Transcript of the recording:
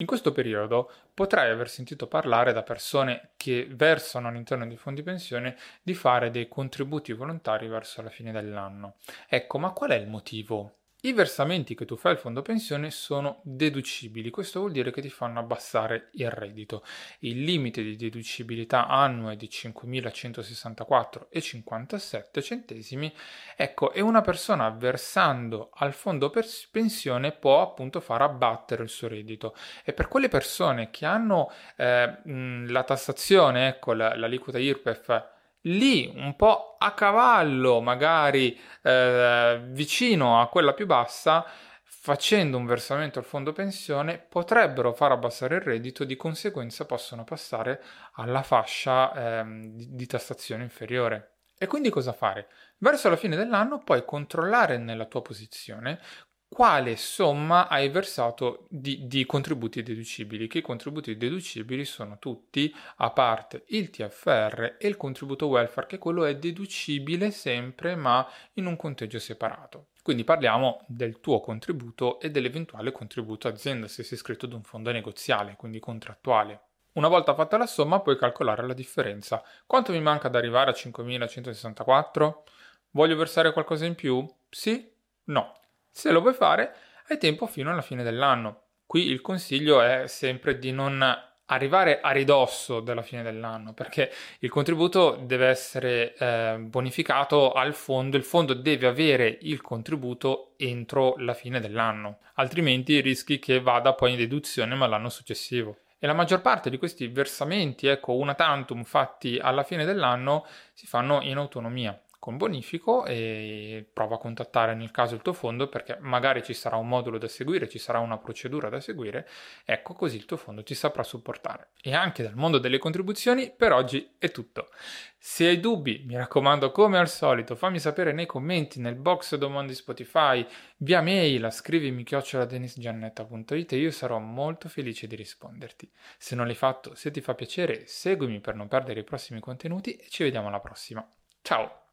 In questo periodo potrai aver sentito parlare da persone che versano all'interno di fondi pensione di fare dei contributi volontari verso la fine dell'anno. Ecco, ma qual è il motivo i versamenti che tu fai al fondo pensione sono deducibili, questo vuol dire che ti fanno abbassare il reddito. Il limite di deducibilità annua è di 5.164,57 centesimi. Ecco, e una persona versando al fondo pensione può appunto far abbattere il suo reddito. E per quelle persone che hanno eh, la tassazione, ecco, l'aliquota IRPEF lì un po' a cavallo, magari eh, vicino a quella più bassa, facendo un versamento al fondo pensione, potrebbero far abbassare il reddito, di conseguenza possono passare alla fascia eh, di, di tassazione inferiore. E quindi cosa fare? Verso la fine dell'anno puoi controllare nella tua posizione quale somma hai versato di, di, contributi deducibili, che i contributi deducibili sono tutti, a parte il TFR e il contributo welfare, che quello è deducibile sempre ma in un conteggio separato. Quindi parliamo del tuo contributo e dell'eventuale contributo azienda se sei iscritto ad un fondo negoziale, quindi contrattuale. Una volta fatta la somma puoi calcolare la differenza. Quanto mi manca ad arrivare a 5.164? Voglio versare qualcosa in più? Sì? No. Se lo vuoi fare, hai tempo fino alla fine dell'anno. Qui il consiglio è sempre di non arrivare a ridosso della fine dell'anno perché il contributo deve essere eh, bonificato al fondo, il fondo deve avere il contributo entro la fine dell'anno, altrimenti rischi che vada poi in deduzione ma l'anno successivo. E la maggior parte di questi versamenti, ecco, una tantum fatti alla fine dell'anno, si fanno in autonomia con bonifico e prova a contattare nel caso il tuo fondo perché magari ci sarà un modulo da seguire, ci sarà una procedura da seguire, ecco così il tuo fondo ti saprà supportare. E anche dal mondo delle contribuzioni per oggi è tutto. Se hai dubbi, mi raccomando come al solito, fammi sapere nei commenti, nel box domande Spotify, via mail, scrivimi chioccioladenisgiannetta.it e io sarò molto felice di risponderti. Se non l'hai fatto, se ti fa piacere, seguimi per non perdere i prossimi contenuti e ci vediamo alla prossima. Ciao!